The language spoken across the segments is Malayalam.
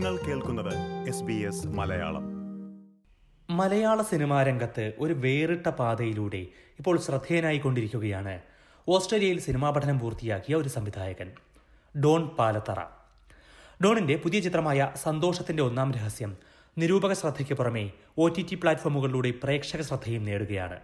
നിങ്ങൾ കേൾക്കുന്നത് എസ് ബി എസ് മലയാളം. മലയാള സിനിമാ രംഗത്ത് ഒരു വേറിട്ട പാതയിലൂടെ ഇപ്പോൾ ശ്രദ്ധേയനായി കൊണ്ടിരിക്കുകയാണ് ഓസ്ട്രേലിയയിൽ സിനിമാ പഠനം പൂർത്തിയാക്കിയ ഒരു സംവിധായകൻ ഡോൺ പാലത്തറ. ഡോണിന്റെ പുതിയ ചിത്രമായ സന്തോഷത്തിന്റെ ഒന്നാം രഹസ്യം നിരൂപക ശ്രദ്ധയ്ക്ക് പുറമെ ഒ ടി ടി പ്ലാറ്റ്ഫോമുകളിലൂടെ പ്രേക്ഷക ശ്രദ്ധയും നേടുകയാണ്.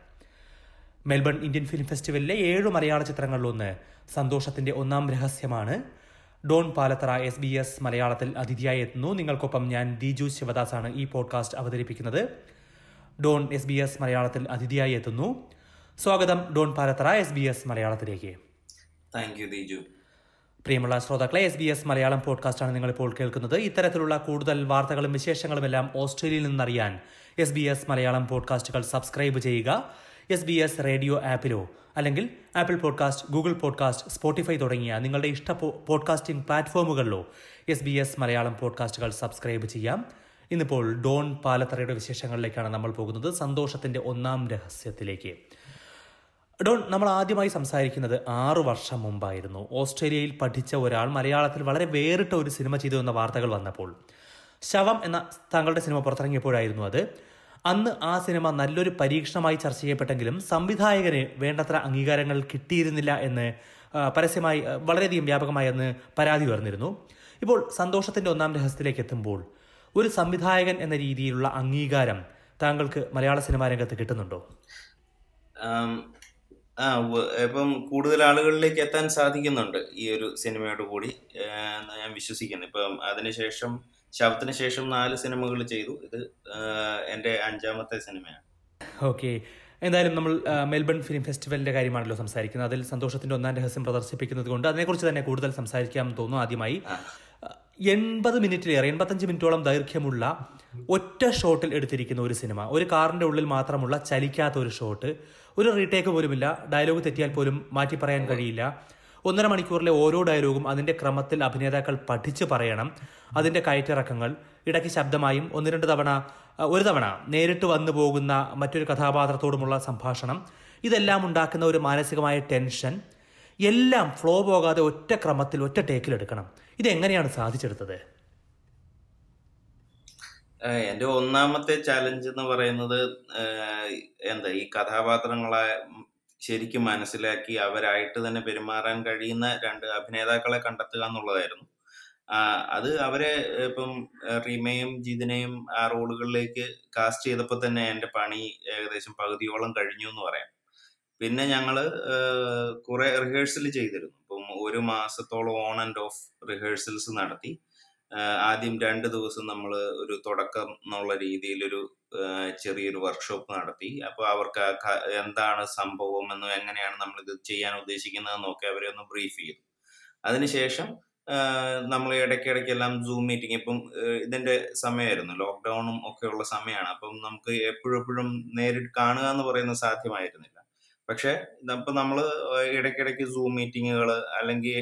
മെൽബൺ ഇന്ത്യൻ ഫിലിം ഫെസ്റ്റിവലിലെ ഏഴു മലയാള ചിത്രങ്ങളിലൊന്ന് സന്തോഷത്തിന്റെ ഒന്നാം രഹസ്യമാണ് Don Palathara S B S മലയാളത്തിൽ അതിഥിയായി എത്തുന്നു. നിങ്ങൾക്കൊപ്പം ഞാൻ ദിജു ശിവദാസാണ് ഈ പോഡ്കാസ്റ്റ് അവതരിപ്പിക്കുന്നത്. ഡോൺ എസ് ബി എസ് മലയാളത്തിൽ അതിഥിയായി എത്തുന്നു. സ്വാഗതം Don Palathara S B S മലയാളത്തിലേക്ക്. Thank you Deeju. പ്രിയമുള്ള ശ്രോതാക്കളെ എസ് ബി എസ് മലയാളം പോഡ്കാസ്റ്റാണ് നിങ്ങളിപ്പോൾ കേൾക്കുന്നത്. ഇത്തരത്തിലുള്ള കൂടുതൽ വാർത്തകളും വിശേഷങ്ങളുമെല്ലാം ഓസ്ട്രേലിയയിൽ നിന്നറിയാൻ S B S Malayalam പോഡ്കാസ്റ്റുകൾ subscribe ചെയ്യുക. എസ് ബി എസ് റേഡിയോ ആപ്പിലോ അല്ലെങ്കിൽ Apple podcast Google podcast Spotify തുടങ്ങിയ നിങ്ങളുടെ ഇഷ്ട പോഡ്കാസ്റ്റിംഗ് പ്ലാറ്റ്ഫോമുകളിലോ S B S Malayalam പോഡ്കാസ്റ്റുകൾ subscribe ചെയ്യാം. ഇന്നിപ്പോൾ ഡോൺ പാലത്തറയുടെ വിശേഷങ്ങളിലേക്കാണ് നമ്മൾ പോകുന്നത്. സന്തോഷത്തിന്റെ ഒന്നാം രഹസ്യത്തിലേക്ക്. ഡോൺ നമ്മൾ ആദ്യമായി സംസാരിക്കുന്നത് ആറു വർഷം മുമ്പായിരുന്നു. ഓസ്ട്രേലിയയിൽ പഠിച്ച ഒരാൾ മലയാളത്തിൽ വളരെ വേറിട്ട ഒരു സിനിമ ചെയ്തു എന്ന വാർത്തകൾ വന്നപ്പോൾ. ശവം എന്ന താങ്കളുടെ സിനിമ പുറത്തിറങ്ങിയപ്പോഴായിരുന്നു അത്. അന്ന് ആ സിനിമ നല്ലൊരു പരീക്ഷണമായി ചർച്ച ചെയ്യപ്പെട്ടെങ്കിലും സംവിധായകന് വേണ്ടത്ര അംഗീകാരങ്ങൾ കിട്ടിയിരുന്നില്ല എന്ന് പരസ്യമായി വളരെയധികം വ്യാപകമായി അന്ന് പരാതി ഉയർന്നിരുന്നു. ഇപ്പോൾ സന്തോഷത്തിന്റെ ഒന്നാം രഹസ്യത്തിലേക്ക് എത്തുമ്പോൾ ഒരു സംവിധായകൻ എന്ന രീതിയിലുള്ള അംഗീകാരം താങ്കൾക്ക് മലയാള സിനിമാ രംഗത്ത് കിട്ടുന്നുണ്ടോ? ആം, ഇപ്പം കൂടുതൽ ആളുകളിലേക്ക് എത്താൻ സാധിക്കുന്നുണ്ട് ഈ ഒരു സിനിമയോട് കൂടി ഞാൻ വിശ്വസിക്കുന്നു. ഇപ്പം അതിനുശേഷം ശവത്തിന് ശേഷം നാല് സിനിമകൾ ചെയ്തു. ഇത് എന്റെ അഞ്ചാമത്തെ സിനിമയാണ്. ഓക്കെ. എന്തായാലും നമ്മൾ മെൽബൺ ഫിലിം ഫെസ്റ്റിവലിന്റെ കാര്യമാണല്ലോ സംസാരിക്കുന്നത്. അതിൽ സന്തോഷത്തിന്റെ ഒന്നാം രഹസ്യം പ്രദർശിപ്പിക്കുന്നത് കൊണ്ട് അതിനെക്കുറിച്ച് തന്നെ കൂടുതൽ സംസാരിക്കാമെന്ന് തോന്നുന്നു ആദ്യമായി. എൺപത് മിനിറ്റിലേറെ എൺപത്തഞ്ച് മിനിറ്റോളം ദൈർഘ്യമുള്ള ഒറ്റ ഷോട്ടിൽ എടുത്തിരിക്കുന്ന ഒരു സിനിമ. ഒരു കാറിന്റെ ഉള്ളിൽ മാത്രമുള്ള ചലിക്കാത്ത ഒരു ഷോട്ട്. ഒരു റീടേക്ക് പോലുമില്ല. ഡയലോഗ് തെറ്റിയാൽ പോലും മാറ്റി പറയാൻ കഴിയില്ല. ഒന്നര മണിക്കൂറിലെ ഓരോ ഡയലോഗും അതിന്റെ ക്രമത്തിൽ അഭിനേതാക്കൾ പഠിച്ചു പറയണം. അതിന്റെ കയറ്റിറക്കങ്ങൾ ഇടയ്ക്ക് ശബ്ദമായും ഒന്ന് രണ്ട് തവണ ഒരു തവണ നേരിട്ട് വന്നു പോകുന്ന മറ്റൊരു കഥാപാത്രത്തോടുമുള്ള സംഭാഷണം. ഇതെല്ലാം ഉണ്ടാക്കുന്ന ഒരു മാനസികമായ ടെൻഷൻ. എല്ലാം ഫ്ലോ പോകാതെ ഒറ്റ ക്രമത്തിൽ ഒറ്റ ടേക്കിൽ എടുക്കണം. ഇതെങ്ങനെയാണ് സാധിച്ചെടുത്തത്? എന്റെ ഒന്നാമത്തെ ചാലഞ്ച് എന്ന് പറയുന്നത് എന്താ ഈ കഥാപാത്രങ്ങളെ ശരിക്കും മനസ്സിലാക്കി അവരായിട്ട് തന്നെ പെരുമാറാൻ കഴിയുന്ന രണ്ട് അഭിനേതാക്കളെ കണ്ടെത്തുക എന്നുള്ളതായിരുന്നു. അത് അവരെ ഇപ്പം റീമയും ജിതിനെയും ആ റോളുകളിലേക്ക് കാസ്റ്റ് ചെയ്തപ്പോൾ തന്നെ എന്റെ പണി ഏകദേശം പകുതിയോളം കഴിഞ്ഞു എന്ന് പറയാം. പിന്നെ ഞങ്ങൾ കുറെ റിഹേഴ്സൽ ചെയ്തിരുന്നു. ഇപ്പം ഒരു മാസത്തോളം ഓൺ ആൻഡ് ഓഫ് റിഹേഴ്സൽസ് നടത്തി. ആദ്യം രണ്ട് ദിവസം നമ്മൾ ഒരു തുടക്കം എന്നുള്ള രീതിയിലൊരു ചെറിയൊരു വർക്ക്ഷോപ്പ് നടത്തി. അപ്പോൾ അവർക്ക് എന്താണ് സംഭവം എന്നും എങ്ങനെയാണ് നമ്മൾ ഇത് ചെയ്യാൻ ഉദ്ദേശിക്കുന്നതെന്നൊക്കെ അവരെ ഒന്ന് ബ്രീഫ് ചെയ്തു. അതിനുശേഷം നമ്മൾ ഇടയ്ക്കിടയ്ക്കെല്ലാം സൂം മീറ്റിംഗ് ഇപ്പം ഇതിന്റെ സമയമായിരുന്നു. ലോക്ക്ഡൌണും ഒക്കെ ഉള്ള സമയമാണ്. അപ്പം നമുക്ക് എപ്പോഴും എപ്പോഴും നേരിട്ട് കാണുക എന്ന് പറയുന്നത് സാധ്യമായിരുന്നില്ല. പക്ഷെ ഇപ്പൊ നമ്മൾ ഇടയ്ക്കിടയ്ക്ക് സൂം മീറ്റിങ്ങുകൾ അല്ലെങ്കിൽ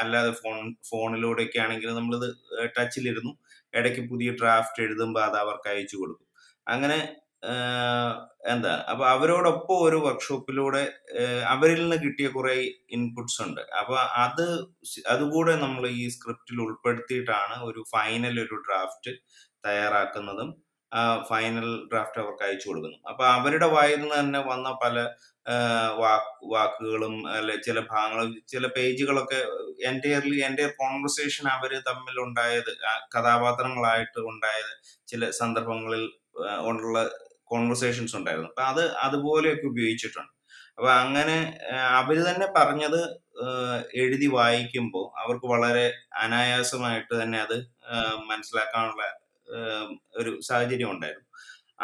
അല്ലാതെ ഫോൺ ഫോണിലൂടെയൊക്കെ ആണെങ്കിൽ നമ്മളിത് ടച്ചിലിരുന്നു. ഇടയ്ക്ക് പുതിയ ഡ്രാഫ്റ്റ് എഴുതുമ്പോൾ അത് അവർക്ക് അയച്ചു കൊടുക്കും. അങ്ങനെ എന്താ അപ്പൊ അവരോടൊപ്പം ഒരു വർക്ക്ഷോപ്പിലൂടെ അവരിൽ നിന്ന് കിട്ടിയ കുറെ ഇൻപുട്സ് ഉണ്ട്. അപ്പൊ അത് അതുകൂടെ നമ്മൾ ഈ സ്ക്രിപ്റ്റിൽ ഉൾപ്പെടുത്തിയിട്ടാണ് ഒരു ഫൈനൽ ഒരു ഡ്രാഫ്റ്റ് തയ്യാറാക്കുന്നതും. ഫൈനൽ ഡ്രാഫ്റ്റ് അവർക്ക് അയച്ചു കൊടുക്കുന്നു. അപ്പൊ അവരുടെ വായിൽ നിന്ന് തന്നെ വന്ന പല വാക്കുകളും അല്ലെ ചില ഭാഗങ്ങളും ചില പേജുകളൊക്കെ എന്റയർലി എന്റെ കോൺവെർസേഷൻ അവർ തമ്മിൽ ഉണ്ടായത് കഥാപാത്രങ്ങളായിട്ട് ഉണ്ടായത് ചില സന്ദർഭങ്ങളിൽ ഉള്ള കോൺവെർസേഷൻസ് ഉണ്ടായിരുന്നു. അപ്പൊ അത് അതുപോലെയൊക്കെ ഉപയോഗിച്ചിട്ടുണ്ട്. അപ്പൊ അങ്ങനെ അവർ തന്നെ പറഞ്ഞത് എഴുതി വായിക്കുമ്പോൾ അവർക്ക് വളരെ അനായാസമായിട്ട് തന്നെ അത് മനസ്സിലാക്കാനുള്ള ഒരു സാഹചര്യം ഉണ്ടായിരുന്നു.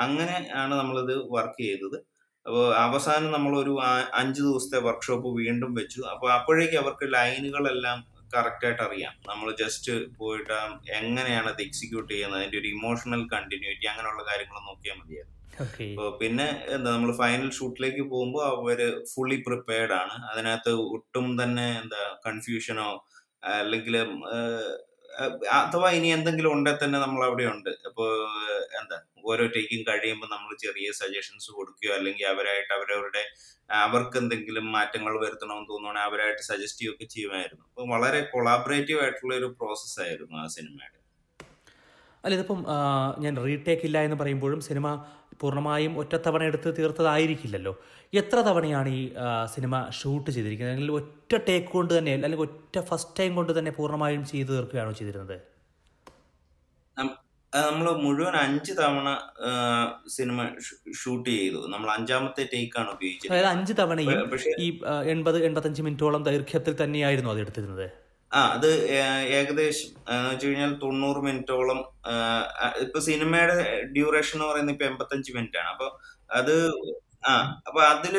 അങ്ങനെ ആണ് നമ്മളിത് വർക്ക് ചെയ്തത്. അപ്പോൾ അവസാനം നമ്മളൊരു അഞ്ച് ദിവസത്തെ വർക്ക്ഷോപ്പ് വീണ്ടും വെച്ചു. അപ്പോൾ അപ്പോഴേക്കും അവർക്ക് ലൈനുകളെല്ലാം കറക്റ്റായിട്ട് അറിയാം. നമ്മൾ ജസ്റ്റ് പോയിട്ട് എങ്ങനെയാണ് അത് എക്സിക്യൂട്ട് ചെയ്യുന്നത് അതിന്റെ ഒരു ഇമോഷണൽ കണ്ടിന്യൂറ്റി അങ്ങനെയുള്ള കാര്യങ്ങൾ നോക്കിയാൽ മതിയായിരുന്നു. പിന്നെ എന്താ നമ്മൾ ഫൈനൽ ഷൂട്ടിലേക്ക് പോകുമ്പോൾ അവർ ഫുള്ളി പ്രിപ്പയർഡ് ആണ്. അതിനകത്ത് ഒട്ടും തന്നെ എന്താ കൺഫ്യൂഷനോ അല്ലെങ്കിൽ അഥവാ ഇനി എന്തെങ്കിലും ഉണ്ടെ തന്നെ നമ്മൾ അവിടെ ഉണ്ട്. അപ്പോൾ എന്താ ഓരോ ടേക്കും കഴിയുമ്പോൾ നമ്മൾ ചെറിയ സജഷൻസ് കൊടുക്കുകയോ അല്ലെങ്കിൽ അവരായിട്ട് അവരവരുടെ അവർക്ക് എന്തെങ്കിലും മാറ്റങ്ങൾ വരുത്തണമെന്ന് തോന്നുകയാണെങ്കിൽ അവരായിട്ട് സജസ്റ്റ് ചെയ്യുകയൊക്കെ ചെയ്യുമായിരുന്നു. അപ്പോൾ വളരെ കൊളാബറേറ്റീവ് ആയിട്ടുള്ള ഒരു പ്രോസസ് ആയിരുന്നു ആ സിനിമയുടെ. അല്ല ഇതിപ്പം ഞാൻ റീടേക്ക് ഇല്ല എന്ന് പറയുമ്പോഴും സിനിമ പൂർണമായും ഒറ്റത്തവണ എടുത്ത് തീർത്തതായിരിക്കില്ലല്ലോ. എത്ര തവണയാണ് ഈ സിനിമ ഷൂട്ട് ചെയ്തിരിക്കുന്നത്? അല്ലെങ്കിൽ ഒറ്റ ടേക്ക് കൊണ്ട് തന്നെ അല്ലെങ്കിൽ ഒറ്റ ഫസ്റ്റ് ടൈം കൊണ്ട് തന്നെ പൂർണമായും ചെയ്തു തീർക്കുകയാണോ ചെയ്തിരുന്നത്? നമ്മൾ മുഴുവൻ അഞ്ച് തവണ സിനിമ ഷൂട്ട് ചെയ്തു. നമ്മൾ അഞ്ചാമത്തെ ടേക്ക് ആണ് ഉപയോഗിച്ചത് അതായത് അഞ്ച് തവണയും ഈ എൺപത് എൺപത്തഞ്ച് മിനിറ്റോളം ദൈർഘ്യത്തിൽ തന്നെയായിരുന്നു അത് എടുത്തിരുന്നത്. ആ അത് ഏകദേശം എന്ന് വെച്ച് കഴിഞ്ഞാൽ തൊണ്ണൂറ് മിനിറ്റോളം ഇപ്പൊ സിനിമയുടെ ഡ്യൂറേഷൻ എന്ന് പറയുന്നത് ഇപ്പൊ എൺപത്തഞ്ച് മിനിറ്റ് ആണ് അപ്പൊ അത് ആ അപ്പൊ അതിൽ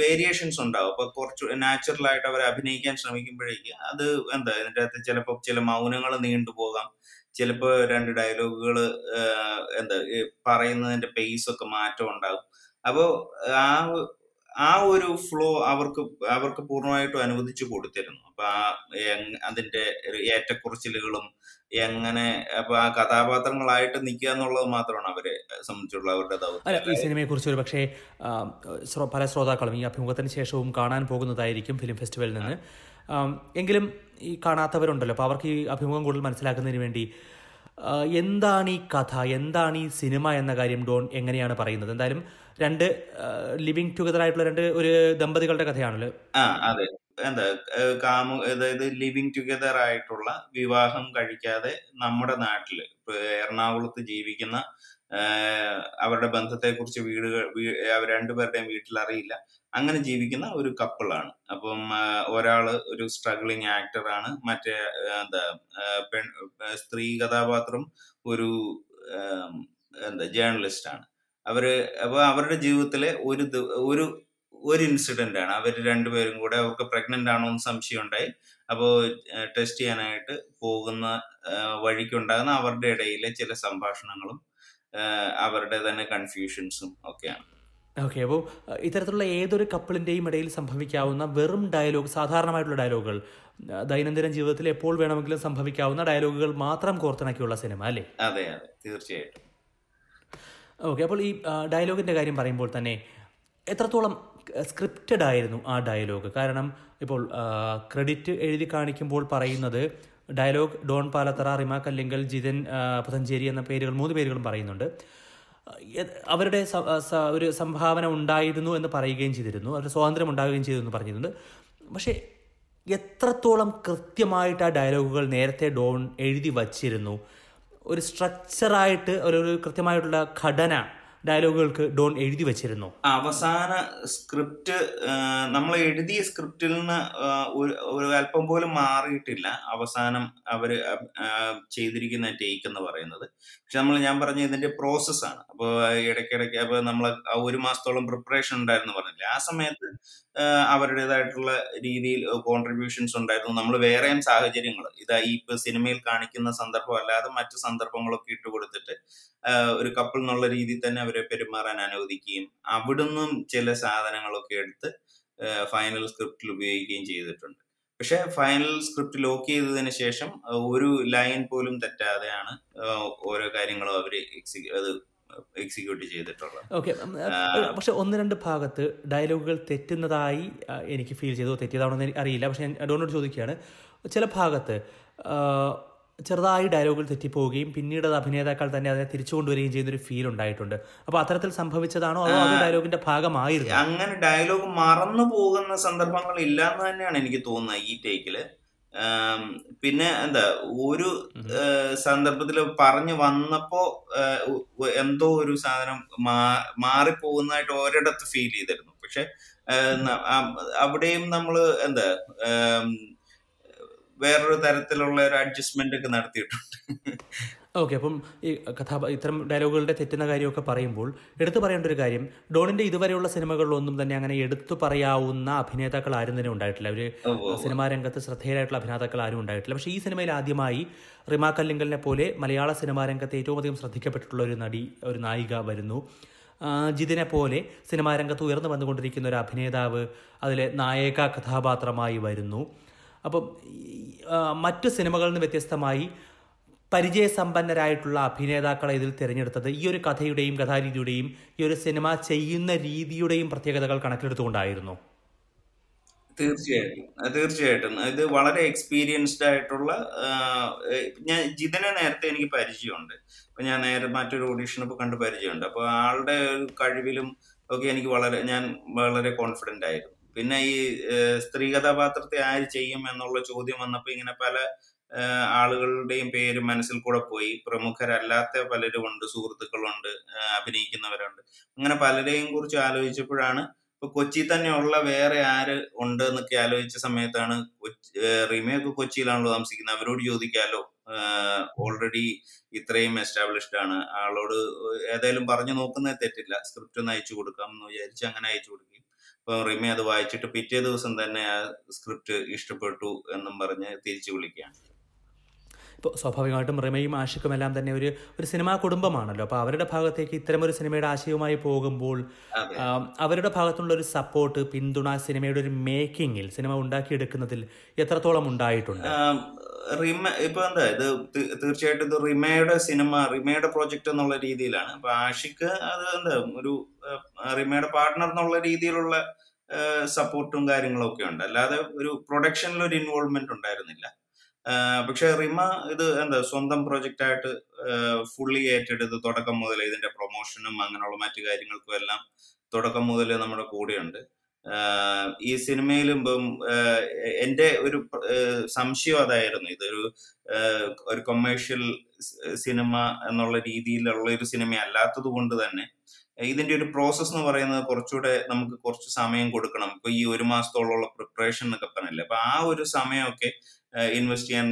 വേരിയേഷൻസ് ഉണ്ടാവും. അപ്പൊ കുറച്ച് നാച്ചുറൽ ആയിട്ട് അവർ അഭിനയിക്കാൻ ശ്രമിക്കുമ്പോഴേക്ക് അത് എന്താ ഇതിന്റെ അകത്ത് ചിലപ്പോ ചില മൗനങ്ങൾ നീണ്ടുപോകാം ചിലപ്പോ രണ്ട് ഡയലോഗുകൾ എന്താ പറയുന്നതിന്റെ പേസ് ഒക്കെ മാറ്റം ഉണ്ടാകും. അപ്പോ ആ ആ ഒരു ഫ്ലോ അവർക്ക് അവർക്ക് പൂർണമായിട്ടും അനുവദിച്ചു കൊടുത്തിരുന്നു. അപ്പൊ ആ അതിന്റെ ഏറ്റക്കുറച്ചിലുകളും എങ്ങനെ അപ്പൊ ആ കഥാപാത്രങ്ങളായിട്ട് നിൽക്കുക എന്നുള്ളത് മാത്രമാണ് അവരെ സംബന്ധിച്ചുള്ള അവരുടെ ദൗത്യം. ഈ സിനിമയെക്കുറിച്ച് ഒരു പക്ഷേ പല ശ്രോതാക്കളും ഈ അഭിമുഖത്തിന് ശേഷവും കാണാൻ പോകുന്നതായിരിക്കും ഫിലിം ഫെസ്റ്റിവലിൽ നിന്ന്. എങ്കിലും ഈ കാണാത്തവരുണ്ടല്ലോ. അപ്പോൾ അവർക്ക് ഈ അഭിമുഖം കൂടുതൽ മനസ്സിലാക്കുന്നതിന് വേണ്ടി എന്താണ് ഈ കഥ? എന്താണ് ഈ സിനിമ എന്ന കാര്യം ഡോൺ എങ്ങനെയാണ് പറയുന്നത്? എന്തായാലും രണ്ട് ലിവിങ് ടുഗദർ ആയിട്ടുള്ള രണ്ട് ഒരു ദമ്പതികളുടെ കഥയാണല്ലോ. ആ അതെ. എന്താ കാമു അതായത് ലിവിങ് ടുഗദർ ആയിട്ടുള്ള വിവാഹം കഴിക്കാതെ നമ്മുടെ നാട്ടിൽ എറണാകുളത്ത് ജീവിക്കുന്ന അവരുടെ ബന്ധത്തെക്കുറിച്ച് വീടുകൾ രണ്ടുപേരുടെയും വീട്ടിൽ അറിയില്ല അങ്ങനെ ജീവിക്കുന്ന ഒരു കപ്പിളാണ് അപ്പം ആ, ഒരാൾ ഒരു സ്ട്രഗ്ലിംഗ് ആക്ടറാണ് മറ്റേ എന്താ പെൺ സ്ത്രീ കഥാപാത്രം ഒരു എന്താ ജേർണലിസ്റ്റ് ആണ്. അവർ അപ്പൊ അവരുടെ ജീവിതത്തിലെ ഒരു ഒരു ഒരു ഇൻസിഡന്റ് ആണ്. അവർ രണ്ടുപേരും കൂടെ അവർക്ക് പ്രഗ്നന്റ് ആണോ എന്ന് സംശയം ഉണ്ടായി. അപ്പോൾ ടെസ്റ്റ് ചെയ്യാനായിട്ട് പോകുന്ന വഴിക്ക് വഴിക്കുണ്ടാകുന്ന അവരുടെ ഇടയിലെ ചില സംഭാഷണങ്ങളും അവരുടെ തന്നെ കൺഫ്യൂഷൻസും ഒക്കെയാണ്. ഓക്കെ അപ്പോൾ ഇത്തരത്തിലുള്ള ഏതൊരു കപ്പിളിന്റെയും ഇടയിൽ സംഭവിക്കാവുന്ന വെറും ഡയലോഗ് സാധാരണമായിട്ടുള്ള ഡയലോഗുകൾ ദൈനംദിന ജീവിതത്തിൽ എപ്പോൾ വേണമെങ്കിലും സംഭവിക്കാവുന്ന ഡയലോഗുകൾ മാത്രം കോർത്തിണക്കിയുള്ള സിനിമ അല്ലേ? അതെ അതെ. തീർച്ചയായിട്ടും. ഓക്കെ അപ്പോൾ ഈ ഡയലോഗിന്റെ കാര്യം പറയുമ്പോൾ തന്നെ എത്രത്തോളം സ്ക്രിപ്റ്റഡ് ആയിരുന്നു ആ ഡയലോഗ്? കാരണം ഇപ്പോൾ ക്രെഡിറ്റ് എഴുതി കാണിക്കുമ്പോൾ പറയുന്നത് ഡയലോഗ് ഡോൺ പാലത്തറ റിമാക്ക് അല്ലെങ്കിൽ ജിതൻ പുതഞ്ചേരി എന്ന പേരുകൾ മൂന്ന് പേരുകളും പറയുന്നുണ്ട്. അവരുടെ ഒരു സംഭാവന ഉണ്ടായിരുന്നു എന്ന് പറയുകയും ചെയ്തിരുന്നു. അവരുടെ സ്വാതന്ത്ര്യം ഉണ്ടാവുകയും ചെയ്തു എന്ന് പറഞ്ഞിരുന്നു. പക്ഷേ എത്രത്തോളം കൃത്യമായിട്ട് ആ ഡയലോഗുകൾ നേരത്തെ ഡോൺ എഴുതി വച്ചിരുന്നു? ഒരു സ്ട്രക്ചറായിട്ട് ഒരു കൃത്യമായിട്ടുള്ള ഘടന ഡയലോഗുകൾക്ക് ഡോൺ എഴുതി വച്ചിരുന്നു. അവസാന സ്ക്രിപ്റ്റ് നമ്മൾ എഴുതിയ സ്ക്രിപ്റ്റിൽ നിന്ന് ഒരു ഒരു അല്പം പോലും മാറിയിട്ടില്ല. അവസാനം അവർ ചെയ്തിരിക്കുന്ന ടേക്ക് എന്ന് പറയുന്നത്. പക്ഷെ നമ്മൾ ഞാൻ പറഞ്ഞ ഇതിന്റെ പ്രോസസ്സാണ് അപ്പോൾ ഇടയ്ക്കിടയ്ക്ക് അപ്പൊ നമ്മൾ ഒരു മാസത്തോളം പ്രിപ്പറേഷൻ ഉണ്ടായിരുന്നു പറഞ്ഞില്ലേ. ആ സമയത്ത് അവരുടേതായിട്ടുള്ള രീതിയിൽ കോൺട്രിബ്യൂഷൻസ് ഉണ്ടായിരുന്നു. നമ്മൾ വേറെയും സാഹചര്യങ്ങൾ ഇതാ ഈ ഇപ്പൊ സിനിമയിൽ കാണിക്കുന്ന സന്ദർഭം അല്ലാതെ മറ്റു സന്ദർഭങ്ങളൊക്കെ ഇട്ട് കൊടുത്തിട്ട് ഒരു കപ്പിൾ എന്നുള്ള രീതിയിൽ തന്നെ അവരെ പെരുമാറാൻ അനുവദിക്കുകയും അവിടുന്നും ചില സാധനങ്ങളൊക്കെ എടുത്ത് ഫൈനൽ സ്ക്രിപ്റ്റിൽ ഉപയോഗിക്കുകയും ചെയ്തിട്ടുണ്ട്. പക്ഷെ ഫൈനൽ സ്ക്രിപ്റ്റ് ലോക്ക് ചെയ്തതിന് ശേഷം ഒരു ലൈൻ പോലും തെറ്റാതെയാണ് ഓരോ കാര്യങ്ങളും അവർ അത് എക്സിക്യൂട്ട് ചെയ്തിട്ടുള്ളത്. ഓക്കെ പക്ഷെ ഒന്ന് രണ്ട് ഭാഗത്ത് ഡയലോഗുകൾ തെറ്റുന്നതായി എനിക്ക് ഫീൽ ചെയ്തു തെറ്റിയതാണോ എന്ന് അറിയില്ല. പക്ഷെ ഞാൻ ഡോണോട് ചോദിക്കുകയാണ് ചില ഭാഗത്ത് ചെറുതായി ഡയലോഗുകൾ തെറ്റിപ്പോവുകയും പിന്നീട് അത് അഭിനേതാക്കൾ തന്നെ അതിനെ തിരിച്ചു കൊണ്ടുവരികയും ചെയ്യുന്ന ഒരു ഫീൽ ഉണ്ടായിട്ടുണ്ട്. അപ്പൊ അത്തരത്തിൽ സംഭവിച്ചതാണോ അതോ അത് ഡയലോഗിന്റെ ഭാഗമായിരുന്നു? അങ്ങനെ ഡയലോഗ് മറന്നു പോകുന്ന സന്ദർഭങ്ങൾ ഇല്ലാന്ന് തന്നെയാണ് എനിക്ക് തോന്നുന്നത് ഈ ടേക്കിൽ പിന്നെ എന്താ ഒരു സന്ദർഭത്തിൽ പറഞ്ഞു വന്നപ്പോ എന്തോ ഒരു സാധനം മാ- മാറിപ്പോകുന്നതായിട്ട് ഒരിടത്ത് ഫീൽ ചെയ്തിരുന്നു. പക്ഷെ അവിടെയും നമ്മൾ എന്താ വേറൊരു തരത്തിലുള്ള ഒരു അഡ്ജസ്റ്റ്മെന്റ് ഒക്കെ നടത്തിയിട്ടുണ്ട്. ഓക്കെ അപ്പം ഈ കഥാ ഇത്തരം ഡയലോഗുകളുടെ തെറ്റുന്ന കാര്യമൊക്കെ പറയുമ്പോൾ എടുത്തു പറയേണ്ട ഒരു കാര്യം ഡോണിന്റെ ഇതുവരെയുള്ള സിനിമകളിലൊന്നും തന്നെ അങ്ങനെ എടുത്തു പറയാവുന്ന അഭിനേതാക്കൾ ആരും തന്നെ ഉണ്ടായിട്ടില്ല. ഒരു സിനിമാ രംഗത്ത് ശ്രദ്ധേയരായിട്ടുള്ള അഭിനേതാക്കൾ ആരും ഉണ്ടായിട്ടില്ല. പക്ഷേ ഈ സിനിമയിൽ ആദ്യമായി റിമാ കല്ലിങ്കലിനെ പോലെ മലയാള സിനിമാ രംഗത്ത് ഏറ്റവും അധികം ശ്രദ്ധിക്കപ്പെട്ടിട്ടുള്ള ഒരു നടി ഒരു നായിക വരുന്നു. ജിതിനെ പോലെ സിനിമാ രംഗത്ത് ഉയർന്നു വന്നുകൊണ്ടിരിക്കുന്ന ഒരു അഭിനേതാവ് അതിലെ നായക കഥാപാത്രമായി വരുന്നു. അപ്പം മറ്റു സിനിമകളിൽ നിന്ന് വ്യത്യസ്തമായി പരിചയസമ്പന്നരായിട്ടുള്ള അഭിനേതാക്കളെ ഇതിൽ തിരഞ്ഞെടുത്തത് ഈ ഒരു കഥയുടെയും കഥാരീതിയുടെയും ഈ ഒരു സിനിമ ചെയ്യുന്ന രീതിയുടെയും പ്രത്യേകതകൾ കണക്കിലെടുത്തുകൊണ്ടായിരുന്നു. തീർച്ചയായിട്ടും. തീർച്ചയായിട്ടും. ഇത് വളരെ എക്സ്പീരിയൻസ്ഡ് ആയിട്ടുള്ള ഞാൻ ജിതനെ നേരത്തെ എനിക്ക് പരിചയമുണ്ട്. അപ്പൊ ഞാൻ നേരെ മറ്റൊരു ഓഡീഷൻ ഇപ്പൊ കണ്ട് പരിചയമുണ്ട്. അപ്പൊ ആളുടെ കഴിവിലും ഒക്കെ എനിക്ക് വളരെ ഞാൻ വളരെ കോൺഫിഡന്റ് ആയിരുന്നു. പിന്നെ ഈ സ്ത്രീ കഥാപാത്രത്തെ ആര് ചെയ്യും എന്നുള്ള ചോദ്യം വന്നപ്പോൾ ഇങ്ങനെ പല ആളുകളുടെയും പേര് മനസ്സിൽ കൂടെ പോയി. പ്രമുഖരല്ലാത്ത പലരും ഉണ്ട് സുഹൃത്തുക്കളുണ്ട് അഭിനയിക്കുന്നവരുണ്ട്. അങ്ങനെ പലരെയും കുറിച്ച് ആലോചിച്ചപ്പോഴാണ് ഇപ്പൊ കൊച്ചി തന്നെയുള്ള വേറെ ആര് ഉണ്ട് എന്നൊക്കെ ആലോചിച്ച സമയത്താണ് റിമയൊക്കെ കൊച്ചിയിലാണല്ലോ താമസിക്കുന്നത്. അവരോട് ചോദിക്കാലോ? ഓൾറെഡി ഇത്രയും എസ്റ്റാബ്ലിഷ്ഡ് ആണ്. ആളോട് ഏതായാലും പറഞ്ഞു നോക്കുന്നത് തെറ്റില്ല. സ്ക്രിപ്റ്റ് ഒന്ന് അയച്ചു കൊടുക്കാം എന്ന് വിചാരിച്ച് അങ്ങനെ അയച്ചു കൊടുക്കും അപ്പൊ റിമി അത് വായിച്ചിട്ട് പിറ്റേ ദിവസം തന്നെ ആ സ്ക്രിപ്റ്റ് ഇഷ്ടപ്പെട്ടു എന്നും പറഞ്ഞ് തിരിച്ചു വിളിക്കുകയാണ്. സ്വാഭാവികമായിട്ടും റിമയും ആഷിക്കും എല്ലാം തന്നെ ഒരു ഒരു സിനിമാ കുടുംബമാണല്ലോ. അപ്പോൾ അവരുടെ ഭാഗത്തേക്ക് ഇത്തരം ഒരു സിനിമയുടെ ആശയവുമായി പോകുമ്പോൾ അവരുടെ ഭാഗത്തുള്ള ഒരു സപ്പോർട്ട് പിന്തുണ സിനിമയുടെ ഒരു മേക്കിങ്ങിൽ സിനിമ ഉണ്ടാക്കിയെടുക്കുന്നതിൽ എത്രത്തോളം ഉണ്ടായിട്ടുണ്ട്? റിമ ഇപ്പൊ എന്താ ഇത് തീർച്ചയായിട്ടും ഇത് റിമയുടെ സിനിമ റിമയുടെ പ്രോജക്റ്റ് എന്നുള്ള രീതിയിലാണ്. അപ്പൊ ആഷിക്ക് അത് എന്താ ഒരു റിമയുടെ പാർട്ണർ എന്നുള്ള രീതിയിലുള്ള സപ്പോർട്ടും കാര്യങ്ങളും ഒക്കെ ഉണ്ട്. അല്ലാതെ ഒരു പ്രൊഡക്ഷനിൽ ഒരു ഇൻവോൾവ്മെന്റ് ഉണ്ടായിരുന്നില്ല. പക്ഷെ റിമ ഇത് എന്താ സ്വന്തം പ്രോജക്റ്റ് ആയിട്ട് ഫുള്ളി ഏറ്റെടുത്ത് തുടക്കം മുതൽ ഇതിന്റെ പ്രൊമോഷനും അങ്ങനെയുള്ള മറ്റു കാര്യങ്ങൾക്കും എല്ലാം തുടക്കം മുതൽ നമ്മുടെ കൂടെയുണ്ട്. ഈ സിനിമയിലും ഇപ്പം എന്റെ ഒരു സംശയം അതായിരുന്നു. ഇതൊരു ഒരു കൊമേഴ്ഷ്യൽ സിനിമ എന്നുള്ള രീതിയിലുള്ള ഒരു സിനിമ അല്ലാത്തത് കൊണ്ട് തന്നെ ഇതിന്റെ ഒരു പ്രോസസ് എന്ന് പറയുന്നത് കുറച്ചുകൂടെ നമുക്ക് കുറച്ച് സമയം കൊടുക്കണം. ഇപ്പൊ ഈ ഒരു മാസത്തോളമുള്ള പ്രിപ്പറേഷൻ എന്നൊക്കെ പറഞ്ഞില്ലേ? അപ്പൊ ആ ഒരു സമയമൊക്കെ ഇൻവെസ്റ്റ് ചെയ്യാൻ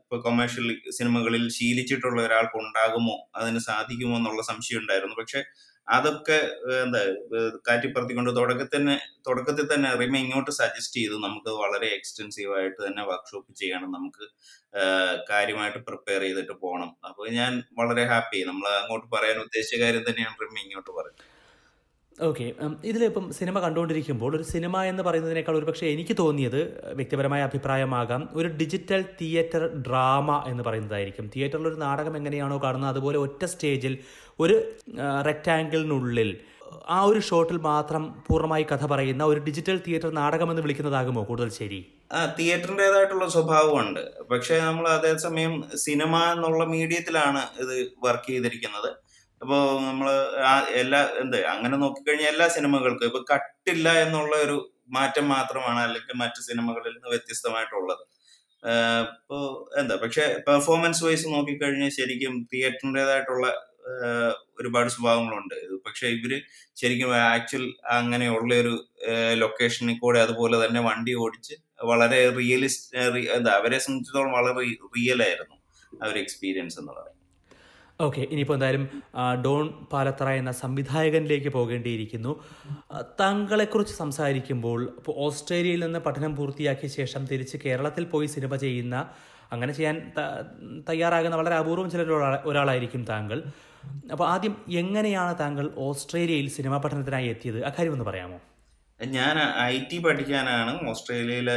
ഇപ്പൊ കൊമേഴ്ഷ്യൽ സിനിമകളിൽ ശീലിച്ചിട്ടുള്ള ഒരാൾക്ക് ഉണ്ടാകുമോ? അതിന് സാധിക്കുമോ എന്നുള്ള സംശയം ഉണ്ടായിരുന്നു. പക്ഷെ അതൊക്കെ എന്താ കാറ്റിപ്പറത്തിക്കൊണ്ട് തുടക്കത്തിൽ തന്നെ തുടക്കത്തിൽ തന്നെ റിമ ഇങ്ങോട്ട് സജസ്റ്റ് ചെയ്തു. നമുക്ക് വളരെ എക്സ്റ്റെൻസീവ് ആയിട്ട് തന്നെ വർക്ക്ഷോപ്പ് ചെയ്യണം. നമുക്ക് കാര്യമായിട്ട് പ്രിപ്പയർ ചെയ്തിട്ട് പോകണം. അപ്പൊ ഞാൻ വളരെ ഹാപ്പി നമ്മൾ അങ്ങോട്ട് പറയാൻ ഉദ്ദേശിച്ച കാര്യം തന്നെയാണ് റിമ ഇങ്ങോട്ട് പറയുന്നത്. ഓക്കെ ഇതിലിപ്പം സിനിമ കണ്ടുകൊണ്ടിരിക്കുമ്പോൾ ഒരു സിനിമ എന്ന് പറയുന്നതിനേക്കാൾ ഒരു പക്ഷേ എനിക്ക് തോന്നിയത് വ്യക്തിപരമായ അഭിപ്രായമാകാം ഒരു ഡിജിറ്റൽ തിയേറ്റർ ഡ്രാമ എന്ന് പറയുന്നതായിരിക്കും. തിയേറ്ററിൽ ഒരു നാടകം എങ്ങനെയാണോ കാണുന്നത് അതുപോലെ ഒറ്റ സ്റ്റേജിൽ ഒരു റെക്റ്റാങ്കിളിനുള്ളിൽ ആ ഒരു ഷോട്ടിൽ മാത്രം പൂർണമായി കഥ പറയുന്ന ഒരു ഡിജിറ്റൽ തിയേറ്റർ നാടകം എന്ന് വിളിക്കുന്നതാകുമോ കൂടുതൽ ശരി? ആ തിയേറ്ററിന്റെതായിട്ടുള്ള സ്വഭാവമുണ്ട്. പക്ഷേ നമ്മൾ അതേസമയം സിനിമ എന്നുള്ള മീഡിയത്തിലാണ് ഇത് വർക്ക് ചെയ്തിരിക്കുന്നത്. അപ്പോൾ നമ്മൾ എല്ലാ എന്ത് അങ്ങനെ നോക്കിക്കഴിഞ്ഞാൽ എല്ലാ സിനിമകൾക്കും ഇപ്പൊ കട്ടില്ല എന്നുള്ള ഒരു മാറ്റം മാത്രമാണ് അല്ലെങ്കിൽ മറ്റു സിനിമകളിൽ നിന്ന് വ്യത്യസ്തമായിട്ടുള്ളത്. ഇപ്പോ എന്താ പക്ഷെ പെർഫോമൻസ് വൈസ് നോക്കിക്കഴിഞ്ഞാൽ ശരിക്കും തിയേറ്ററിന്റെതായിട്ടുള്ള ഒരുപാട് സ്വഭാവങ്ങളുണ്ട്. പക്ഷെ ഇവർ ശരിക്കും ആക്ച്വൽ അങ്ങനെയുള്ള ഒരു ലൊക്കേഷനിൽ കൂടെ അതുപോലെ തന്നെ വണ്ടി ഓടിച്ച് വളരെ റിയലിസ്റ്റ് എന്താ അവരെ സംബന്ധിച്ചിടത്തോളം വളരെ റിയൽ ആയിരുന്നു ആ ഒരു എക്സ്പീരിയൻസ് എന്ന് പറയുന്നത് ഓക്കെ ഇനിയിപ്പോൾ എന്തായാലും ഡോൺ പാലത്തറ എന്ന സംവിധായകനിലേക്ക് പോകേണ്ടിയിരിക്കുന്നു. താങ്കളെക്കുറിച്ച് സംസാരിക്കുമ്പോൾ ഇപ്പോൾ ഓസ്ട്രേലിയയിൽ നിന്ന് പഠനം പൂർത്തിയാക്കിയ ശേഷം തിരിച്ച് കേരളത്തിൽ പോയി സിനിമ ചെയ്യുന്ന അങ്ങനെ ചെയ്യാൻ തയ്യാറാകുന്ന വളരെ അപൂർവം ചിലർ ഒരാളായിരിക്കും താങ്കൾ. അപ്പോൾ ആദ്യം എങ്ങനെയാണ് താങ്കൾ ഓസ്ട്രേലിയയിൽ സിനിമാ പഠനത്തിനായി എത്തിയത്? അക്കാര്യം ഒന്ന് പറയാമോ? ഞാൻ ഐ ടി പഠിക്കാനാണ് ഓസ്ട്രേലിയയിൽ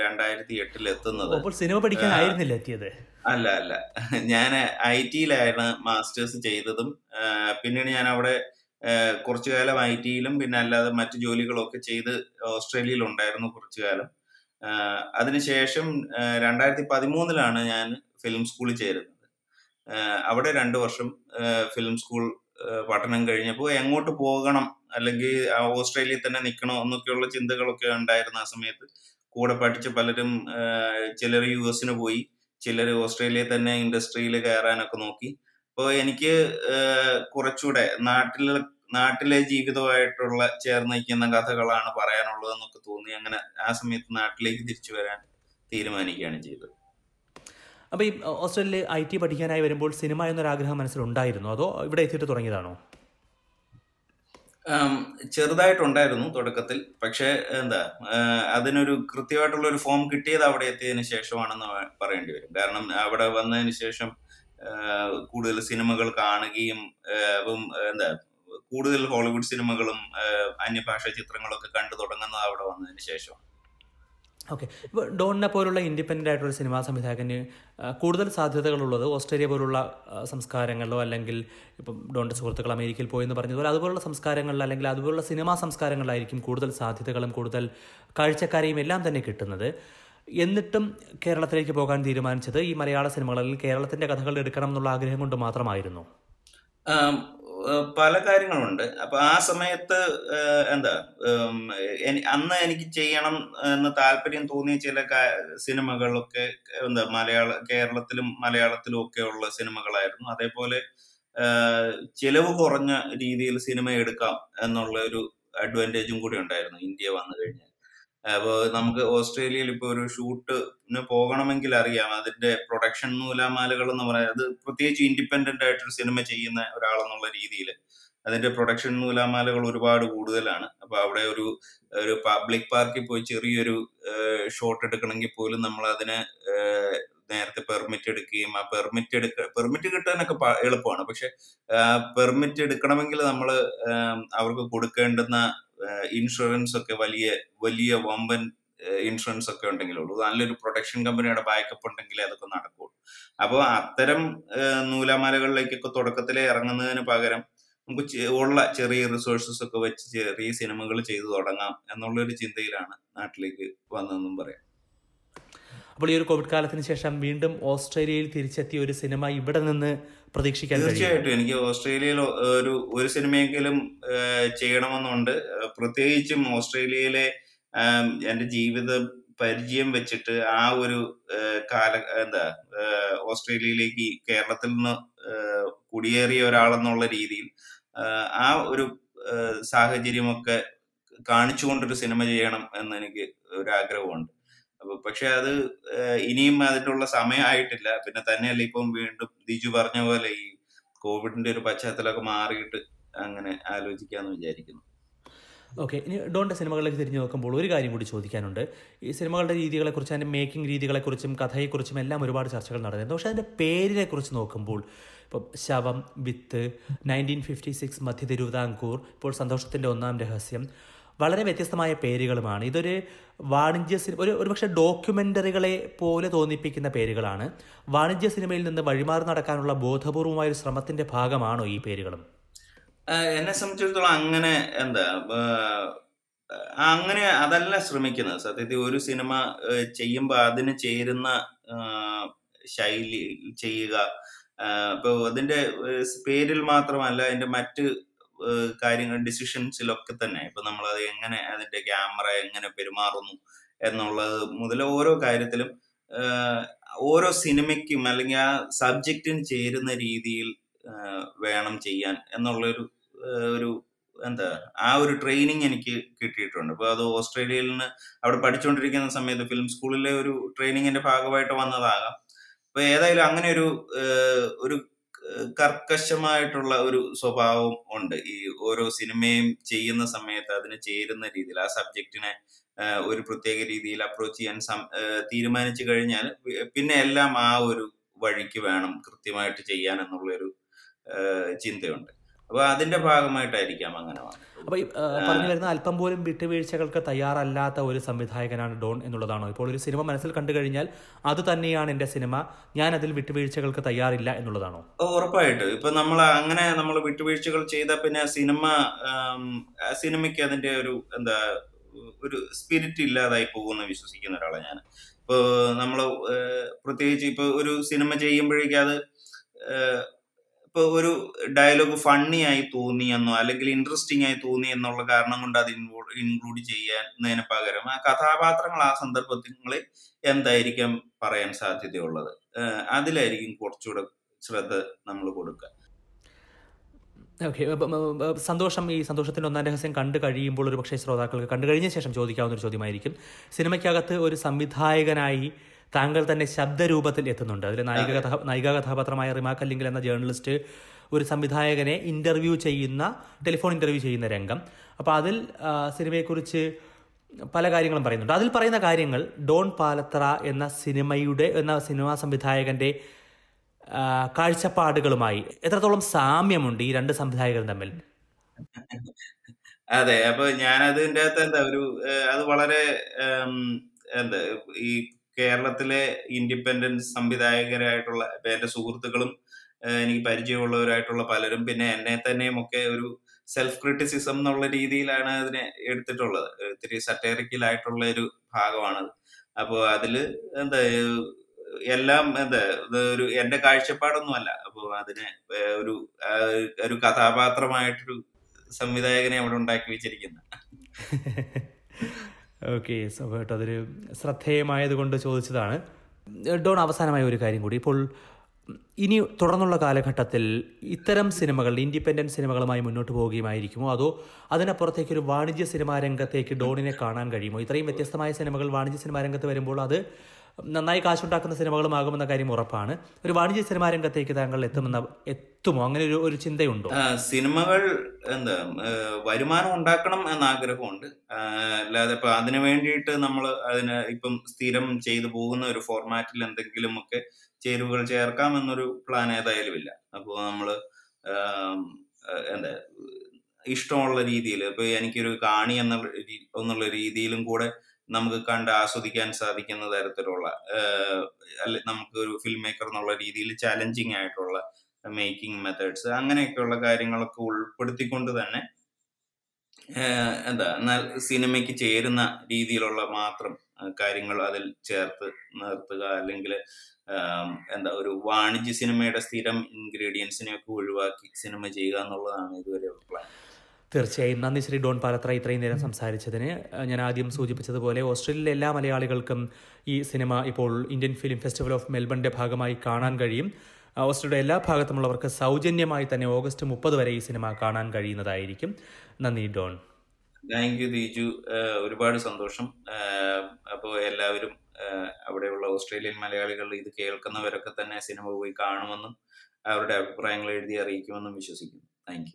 രണ്ടായിരത്തി എട്ടിൽ എത്തുന്നത്. സിനിമ പഠിക്കാനായിരുന്നില്ല എത്തിയത്? അല്ല അല്ല. ഞാൻ ഐ ടിയിലായിരുന്നു മാസ്റ്റേഴ്സ് ചെയ്തതും പിന്നീട് ഞാൻ അവിടെ കുറച്ചു കാലം ഐ ടിയിലും പിന്നെ അല്ലാതെ മറ്റു ജോലികളൊക്കെ ചെയ്ത് ഓസ്ട്രേലിയയിൽ ഉണ്ടായിരുന്നു കുറച്ചു കാലം. അതിനുശേഷം രണ്ടായിരത്തി പതിമൂന്നിലാണ് ഞാൻ ഫിലിം സ്കൂളിൽ ചേരുന്നത്. അവിടെ രണ്ടു വർഷം ഫിലിം സ്കൂൾ പഠനം കഴിഞ്ഞപ്പോൾ എങ്ങോട്ട് പോകണം? അല്ലെങ്കിൽ ഓസ്ട്രേലിയയിൽ തന്നെ നിൽക്കണോ എന്നൊക്കെയുള്ള ചിന്തകളൊക്കെ ഉണ്ടായിരുന്ന ആ സമയത്ത്. കൂടെ പഠിച്ച പലരും ചിലർ യു എസിന് പോയി ചിലർ ഓസ്ട്രേലിയയിൽ തന്നെ ഇൻഡസ്ട്രിയിൽ കയറാനൊക്കെ നോക്കി. അപ്പോൾ എനിക്ക് കുറച്ചുകൂടെ നാട്ടിൽ നാട്ടിലെ ജീവിതമായിട്ടുള്ള ചേർന്ന് നിൽക്കുന്ന കഥകളാണ് പറയാനുള്ളതെന്നൊക്കെ തോന്നി. അങ്ങനെ ആ സമയത്ത് നാട്ടിലേക്ക് തിരിച്ചു വരാൻ തീരുമാനിക്കുകയാണ് ചെയ്തത്. അപ്പോൾ ഈ ഓസ്ട്രേലിയയിൽ ഐ ടി പഠിക്കാനായി വരുമ്പോൾ സിനിമ എന്നൊരാഗ്രഹം മനസ്സിലുണ്ടായിരുന്നു അതോ ഇവിടെ എത്തിയിട്ട് തുടങ്ങിയതാണോ? ചെറുതായിട്ടുണ്ടായിരുന്നു തുടക്കത്തിൽ. പക്ഷേ എന്താ അതിനൊരു കൃത്യമായിട്ടുള്ള ഒരു ഫോം കിട്ടിയത് അവിടെ എത്തിയതിനു ശേഷമാണെന്ന് പറയേണ്ടി വരും. കാരണം അവിടെ വന്നതിന് ശേഷം കൂടുതൽ സിനിമകൾ കാണുകയും എന്താ കൂടുതൽ ഹോളിവുഡ് സിനിമകളും അന്യഭാഷാ ചിത്രങ്ങളൊക്കെ കണ്ടു തുടങ്ങുന്നത് അവിടെ വന്നതിന് ശേഷം. ഓക്കെ. ഇപ്പോൾ ഡോണിനെ പോലുള്ള ഇൻഡിപെൻഡന്റ് ആയിട്ടുള്ള സിനിമാ സംവിധായകന് കൂടുതൽ സാധ്യതകളുള്ളത് ഓസ്ട്രേലിയ പോലുള്ള സംസ്കാരങ്ങളിലോ അല്ലെങ്കിൽ ഇപ്പം ഡോണിന്റെ സുഹൃത്തുക്കൾ അമേരിക്കയിൽ പോയെന്ന് പറഞ്ഞതുപോലെ അതുപോലുള്ള സംസ്കാരങ്ങളിൽ അല്ലെങ്കിൽ അതുപോലുള്ള സിനിമാ സംസ്കാരങ്ങളിലായിരിക്കും കൂടുതൽ സാധ്യതകളും കൂടുതൽ കാഴ്ചക്കാരെയും എല്ലാം തന്നെ കിട്ടുന്നത്. എന്നിട്ടും കേരളത്തിലേക്ക് പോകാൻ തീരുമാനിച്ചത് ഈ മലയാള സിനിമകളിൽ കേരളത്തിന്റെ കഥകൾ എടുക്കണം എന്നുള്ള ആഗ്രഹം കൊണ്ട് മാത്രമായിരുന്നു. പല കാര്യങ്ങളുണ്ട്. അപ്പൊ ആ സമയത്ത് എന്താ അന്ന് എനിക്ക് ചെയ്യണം എന്ന് താല്പര്യം തോന്നിയ ചില സിനിമകളൊക്കെ എന്താ മലയാള കേരളത്തിലും മലയാളത്തിലും ഒക്കെ ഉള്ള സിനിമകളായിരുന്നു. അതേപോലെ ചെലവ് കുറഞ്ഞ രീതിയിൽ സിനിമ എടുക്കാം എന്നുള്ള ഒരു അഡ്വാന്റേജും കൂടി ഉണ്ടായിരുന്നു. ഇന്ത്യ വന്നു അപ്പോൾ നമുക്ക് ഓസ്ട്രേലിയയിൽ ഇപ്പോൾ ഒരു ഷൂട്ടിന് പോകണമെങ്കിൽ അറിയാം. അതിന്റെ പ്രൊഡക്ഷൻ നൂലാമാലകൾ എന്ന് പറയുന്നത് അത് പ്രത്യേകിച്ച് ഇൻഡിപെൻഡന്റ് ആയിട്ടൊരു സിനിമ ചെയ്യുന്ന ഒരാളെന്നുള്ള രീതിയിൽ അതിന്റെ പ്രൊഡക്ഷൻ നൂലാമാലകൾ ഒരുപാട് കൂടുതലാണ്. അപ്പൊ അവിടെ ഒരു ഒരു പബ്ലിക് പാർക്കിൽ പോയി ചെറിയൊരു ഷോട്ട് എടുക്കണമെങ്കിൽ പോലും നമ്മൾ അതിന് നേരത്തെ പെർമിറ്റ് എടുക്കുകയും ആ പെർമിറ്റ് എടുക്ക പെർമിറ്റ് കിട്ടാനൊക്കെ എളുപ്പമാണ്. പക്ഷെ പെർമിറ്റ് എടുക്കണമെങ്കിൽ നമ്മൾ അവർക്ക് കൊടുക്കേണ്ടുന്ന ഇൻഷുറൻസ് ഒക്കെ വലിയ വലിയ വമ്പൻ ഇൻഷുറൻസ് ഒക്കെ ഉണ്ടെങ്കിലേ ഉള്ളൂ. നല്ലൊരു പ്രൊട്ടക്ഷൻ കമ്പനിയുടെ ബാക്കപ്പ് ഉണ്ടെങ്കിലേ അതൊക്കെ നടക്കുള്ളൂ. അപ്പോൾ അത്തരം നൂലാമാലകളിലേക്കൊക്കെ തുടക്കത്തിലെ ഇറങ്ങുന്നതിന് പകരം നമുക്ക് ഉള്ള ചെറിയ റിസോഴ്സസ് ഒക്കെ വെച്ച് ചെറിയ സിനിമകൾ ചെയ്തു തുടങ്ങാം എന്നുള്ളൊരു ചിന്തയിലാണ് നാട്ടിലേക്ക് വന്നതെന്നും പറയാം. അപ്പോൾ ഈ ഒരു കോവിഡ് കാലത്തിന് ശേഷം വീണ്ടും ഓസ്ട്രേലിയയിൽ തിരിച്ചെത്തിയ ഒരു സിനിമ ഇവിടെ നിന്ന് പ്രതീക്ഷിക്കാൻ തീർച്ചയായിട്ടും. എനിക്ക് ഓസ്ട്രേലിയയിൽ ഒരു ഒരു സിനിമയെങ്കിലും ചെയ്യണമെന്നുണ്ട്. പ്രത്യേകിച്ചും ഓസ്ട്രേലിയയിലെ എന്റെ ജീവിത പരിചയം വെച്ചിട്ട് ആ ഒരു കാല എന്താ ഓസ്ട്രേലിയയിലേക്ക് കേരളത്തിൽ നിന്ന് കുടിയേറിയ ഒരാളെന്നുള്ള രീതിയിൽ ആ ഒരു സാഹചര്യമൊക്കെ കാണിച്ചുകൊണ്ടൊരു സിനിമ ചെയ്യണം എന്ന് എനിക്ക് ഒരു ആഗ്രഹമുണ്ട് പക്ഷെ അത് ഇനിയും അതിനുള്ള സമയമായിട്ടില്ല. പിന്നെ തന്നെയല്ല ഇപ്പം വീണ്ടും ദിജു പറഞ്ഞ പോലെ ഈ കോവിഡിന്റെ ഒരു പശ്ചാത്തലമൊക്കെ മാറിയിട്ട് അങ്ങനെ ആലോചിക്കാന്ന് വിചാരിക്കുന്നു. ഓക്കെ ഇനി ഡോണിന്റെ സിനിമകളിലേക്ക് തിരിഞ്ഞു നോക്കുമ്പോൾ ഒരു കാര്യം കൂടി ചോദിക്കാനുണ്ട്. ഈ സിനിമകളുടെ രീതികളെക്കുറിച്ച് അതിന്റെ മേക്കിംഗ് രീതികളെക്കുറിച്ചും കഥയെക്കുറിച്ചും എല്ലാം ഒരുപാട് ചർച്ചകൾ നടന്നിരുന്നു. പക്ഷേ അതിന്റെ പേരിനെ കുറിച്ച് നോക്കുമ്പോൾ ഇപ്പം ശവം വിത്ത് നയന്റീൻ ഫിഫ്റ്റി സിക്സ് മധ്യ തിരുവിതാംകൂർ ഇപ്പോൾ സന്തോഷത്തിന്റെ ഒന്നാം രഹസ്യം വളരെ വ്യത്യസ്തമായ പേരുകളുമാണ്. ഇതൊരു വാണിജ്യ സിനിമ ഒരു ഒരുപക്ഷെ ഡോക്യുമെന്ററികളെ പോലെ തോന്നിപ്പിക്കുന്ന പേരുകളാണ്. വാണിജ്യ സിനിമയിൽ നിന്ന് വഴിമാറി നടക്കാനുള്ള ബോധപൂർവമായ ഒരു ശ്രമത്തിന്റെ ഭാഗമാണോ ഈ പേരുകളും? എന്നെ സംബന്ധിച്ചിടത്തോളം അങ്ങനെ എന്താ അങ്ങനെ അതല്ല ശ്രമിക്കുന്നത്. സത്യത്തിൽ ഒരു സിനിമ ചെയ്യുമ്പോൾ അതിന് ചേരുന്ന ശൈലി ചെയ്യുക ഇപ്പൊ അതിന്റെ പേരിൽ മാത്രമല്ല അതിന്റെ മറ്റ് കാര്യങ്ങൾ ഡിസിഷൻസിലൊക്കെ തന്നെ. ഇപ്പൊ നമ്മൾ അത് എങ്ങനെ അതിന്റെ ക്യാമറ എങ്ങനെ പെരുമാറുന്നു എന്നുള്ളത് മുതൽ ഓരോ കാര്യത്തിലും ഓരോ സിനിമയ്ക്കും അല്ലെങ്കിൽ ആ സബ്ജക്റ്റിന് ചേരുന്ന രീതിയിൽ വേണം ചെയ്യാൻ എന്നുള്ളൊരു ഒരു എന്താ ആ ഒരു ട്രെയിനിങ് എനിക്ക് കിട്ടിയിട്ടുണ്ട്. ഇപ്പൊ അത് ഓസ്ട്രേലിയയിൽ നിന്ന് അവിടെ പഠിച്ചുകൊണ്ടിരിക്കുന്ന സമയത്ത് ഫിലിം സ്കൂളിലെ ഒരു ട്രെയിനിങ്ങിന്റെ ഭാഗമായിട്ട് വന്നതാകാം. അപ്പൊ ഏതായാലും അങ്ങനെ ഒരു ഒരു കർക്കശമായിട്ടുള്ള ഒരു സ്വഭാവം ഉണ്ട്. ഈ ഓരോ സിനിമയും ചെയ്യുന്ന സമയത്ത് അതിന് ചേരുന്ന രീതിയിൽ ആ സബ്ജക്റ്റിനെ ഒരു പ്രത്യേക രീതിയിൽ അപ്രോച്ച് ചെയ്യാൻ തീരുമാനിച്ചു കഴിഞ്ഞാൽ പിന്നെ എല്ലാം ആ ഒരു വഴിക്ക് വേണം കൃത്യമായിട്ട് ചെയ്യാൻ എന്നുള്ളൊരു ചിന്തയുണ്ട്. അപ്പൊ അതിന്റെ ഭാഗമായിട്ടായിരിക്കാം അങ്ങനെ അപ്പൊ അപ്പോൾ പറഞ്ഞു വരുന്ന അല്പം പോലും വിട്ടുവീഴ്ചകൾക്ക് തയ്യാറല്ലാത്ത ഒരു സംവിധായകനാണ് ഡോൺ എന്നുള്ളതാണോ? ഇപ്പോൾ ഒരു സിനിമ മനസ്സിൽ കണ്ടു കഴിഞ്ഞാൽ അത് തന്നെയാണ് എന്റെ സിനിമ ഞാൻ അതിൽ വിട്ടുവീഴ്ചകൾക്ക് തയ്യാറില്ല എന്നുള്ളതാണോ? ഉറപ്പായിട്ട്. ഇപ്പൊ നമ്മൾ അങ്ങനെ നമ്മൾ വിട്ടുവീഴ്ചകൾ ചെയ്ത പിന്നെ സിനിമ സിനിമയ്ക്ക് അതിന്റെ ഒരു എന്താ ഒരു സ്പിരിറ്റ് ഇല്ലാതായി പോകുമെന്ന് വിശ്വസിക്കുന്ന ഒരാളാണ് ഞാൻ ഇപ്പൊ നമ്മൾ പ്രത്യേകിച്ച് ഇപ്പൊ ഒരു സിനിമ ചെയ്യുമ്പോഴേക്കും അത് ഇപ്പൊ ഒരു ഡയലോഗ് ഫണ്ണി ആയി തോന്നിയെന്നോ അല്ലെങ്കിൽ ഇൻട്രസ്റ്റിംഗ് ആയി തോന്നി എന്നുള്ള കാരണം കൊണ്ട് അത് ഇൻക്ലൂഡ് ചെയ്യുന്നതിന് പകരം ആ കഥാപാത്രങ്ങൾ ആ സന്ദർഭങ്ങളിൽ എന്തായിരിക്കാം പറയാൻ സാധ്യതയുള്ളത്? അതിലായിരിക്കും കുറച്ചുകൂടെ ശ്രദ്ധ നമ്മൾ കൊടുക്കുക. ഓക്കെ സന്തോഷം ഈ സന്തോഷത്തിന്റെ ഒന്നാം രഹസ്യം കണ്ടു കഴിയുമ്പോൾ ഒരു പക്ഷേ ശ്രോതാക്കൾക്ക് കണ്ടു കഴിഞ്ഞ ശേഷം ചോദിക്കാവുന്ന ഒരു ചോദ്യമായിരിക്കും. സിനിമയ്ക്കകത്ത് ഒരു സംവിധായകനായി താങ്കൾ തന്നെ ശബ്ദരൂപത്തിൽ എത്തുന്നുണ്ട്. അതിൽ നായിക കഥ നായിക കഥാപാത്രമായ റിമാ കല്ലിങ്കൽ എന്ന ജേർണലിസ്റ്റ് ഒരു സംവിധായകനെ ഇന്റർവ്യൂ ചെയ്യുന്ന ടെലിഫോൺ ഇന്റർവ്യൂ ചെയ്യുന്ന രംഗം. അപ്പോൾ അതിൽ സിനിമയെക്കുറിച്ച് പല കാര്യങ്ങളും പറയുന്നുണ്ട്. അതിൽ പറയുന്ന കാര്യങ്ങൾ ഡോൺ പാലത്ര എന്ന സിനിമയുടെ എന്ന സിനിമാ സംവിധായകന്റെ ആ, കാഴ്ചപ്പാടുകളുമായി എത്രത്തോളം സാമ്യമുണ്ട് ഈ രണ്ട് സംവിധായകർ തമ്മിൽ? അതെ. അപ്പൊ ഞാൻ അതിന്റെ അകത്ത് എന്താ ഒരു അത് വളരെ എന്താ ഈ കേരളത്തിലെ ഇൻഡിപെൻഡൻസ് സംവിധായകരായിട്ടുള്ള എന്റെ സുഹൃത്തുക്കളും എനിക്ക് പരിചയമുള്ളവരായിട്ടുള്ള പലരും പിന്നെ എന്നെ തന്നെയും ഒക്കെ ഒരു സെൽഫ് ക്രിറ്റിസിസം എന്നുള്ള രീതിയിലാണ് അതിനെ എടുത്തിട്ടുള്ളത്. ഇത്തിരി സറ്റേറിക്കലായിട്ടുള്ള ഒരു ഭാഗമാണത് അപ്പോൾ അതിൽ എന്താ എല്ലാം എന്താ ഒരു എന്റെ കാഴ്ചപ്പാടൊന്നുമല്ല. അപ്പോൾ അതിനെ ഒരു ഒരു കഥാപാത്രമായിട്ടൊരു സംവിധായകനെ അവിടെ ഉണ്ടാക്കി വെച്ചിരിക്കുന്നത്. ഓക്കെ സ്വാഭാവികമായിട്ടും അതൊരു ശ്രദ്ധേയമായത് കൊണ്ട് ചോദിച്ചതാണ്. ഡോൺ അവസാനമായ ഒരു കാര്യം കൂടി. ഇപ്പോൾ ഇനി തുടർന്നുള്ള കാലഘട്ടത്തിൽ ഇത്തരം സിനിമകൾ ഇൻഡിപെൻഡന്റ് സിനിമകളുമായി മുന്നോട്ട് പോവുകയുമായിരിക്കുമോ? അതോ അതിനപ്പുറത്തേക്ക് ഒരു വാണിജ്യ സിനിമാ രംഗത്തേക്ക് ഡോണിനെ കാണാൻ കഴിയുമോ? ഇത്രയും വ്യത്യസ്തമായ സിനിമകൾ വാണിജ്യ സിനിമാ രംഗത്ത് വരുമ്പോൾ അത് നന്നായി കാശുണ്ടാക്കുന്ന സിനിമകളുമാകുമെന്ന കാര്യം ഉറപ്പാണ്. ഒരു വാണിജ്യ സിനിമാ രംഗത്തേക്ക് താങ്കൾ എത്തുമെന്ന എത്തുമോ? അങ്ങനെ ഒരു ഒരു ചിന്തയുണ്ടോ? സിനിമകൾ എന്താ വരുമാനം ഉണ്ടാക്കണം എന്ന ആഗ്രഹമുണ്ട് അല്ലാതെ ഇപ്പൊ അതിനു വേണ്ടിയിട്ട് നമ്മൾ അതിന് ഇപ്പം സ്ഥിരം ചെയ്തു പോകുന്ന ഒരു ഫോർമാറ്റിൽ എന്തെങ്കിലും ഒക്കെ ചേരുവകൾ ചേർക്കാം എന്നൊരു പ്ലാൻ ഏതായാലും ഇല്ല. അപ്പോൾ നമ്മൾ എന്താ ഇഷ്ടമുള്ള രീതിയിൽ ഇപ്പൊ എനിക്കൊരു കാണി എന്നുള്ള എന്നുള്ള രീതിയിലും കൂടെ നമുക്ക് കണ്ട് ആസ്വദിക്കാൻ സാധിക്കുന്ന തരത്തിലുള്ള അല്ലെ നമുക്ക് ഒരു ഫിലിം മേക്കർ എന്നുള്ള രീതിയിൽ ചാലഞ്ചിങ് ആയിട്ടുള്ള മേക്കിംഗ് മെത്തേഡ്സ് അങ്ങനെയൊക്കെയുള്ള കാര്യങ്ങളൊക്കെ ഉൾപ്പെടുത്തിക്കൊണ്ട് തന്നെ എന്താ എന്നാൽ സിനിമയ്ക്ക് ചേരുന്ന രീതിയിലുള്ള മാത്രം കാര്യങ്ങൾ അതിൽ ചേർത്ത് നിർത്തുക അല്ലെങ്കിൽ എന്താ ഒരു വാണിജ്യ സിനിമയുടെ സ്ഥിരം ഇൻഗ്രീഡിയൻസിനെയൊക്കെ ഒഴിവാക്കി സിനിമ ചെയ്യുക എന്നുള്ളതാണ് ഇതുവരെയുള്ള പ്ലാൻ തീർച്ചയായും. നന്ദി ശ്രീ ഡോൺ പാലത്ര ഇത്രയും നേരം സംസാരിച്ചതിന്. ഞാൻ ആദ്യം സൂചിപ്പിച്ചതുപോലെ ഓസ്ട്രേലിയയിലെ എല്ലാ മലയാളികൾക്കും ഈ സിനിമ ഇപ്പോൾ ഇന്ത്യൻ ഫിലിം ഫെസ്റ്റിവൽ ഓഫ് മെൽബണിന്റെ ഭാഗമായി കാണാൻ കഴിയും. ഓസ്ട്രേലിയയുടെ എല്ലാ ഭാഗത്തുമുള്ളവർക്ക് സൗജന്യമായി തന്നെ ഓഗസ്റ്റ് മുപ്പത് വരെ ഈ സിനിമ കാണാൻ കഴിയുന്നതായിരിക്കും. നന്ദി ഡോൺ. Thank you Deeju. ഒരുപാട് സന്തോഷം. അപ്പോൾ എല്ലാവരും അവിടെയുള്ള ഓസ്ട്രേലിയൻ മലയാളികൾ ഇത് കേൾക്കുന്നവരൊക്കെ തന്നെ സിനിമ പോയി കാണുമെന്നും അവരുടെ അഭിപ്രായങ്ങൾ എഴുതി അറിയിക്കുമെന്നും വിശ്വസിക്കുന്നു. താങ്ക്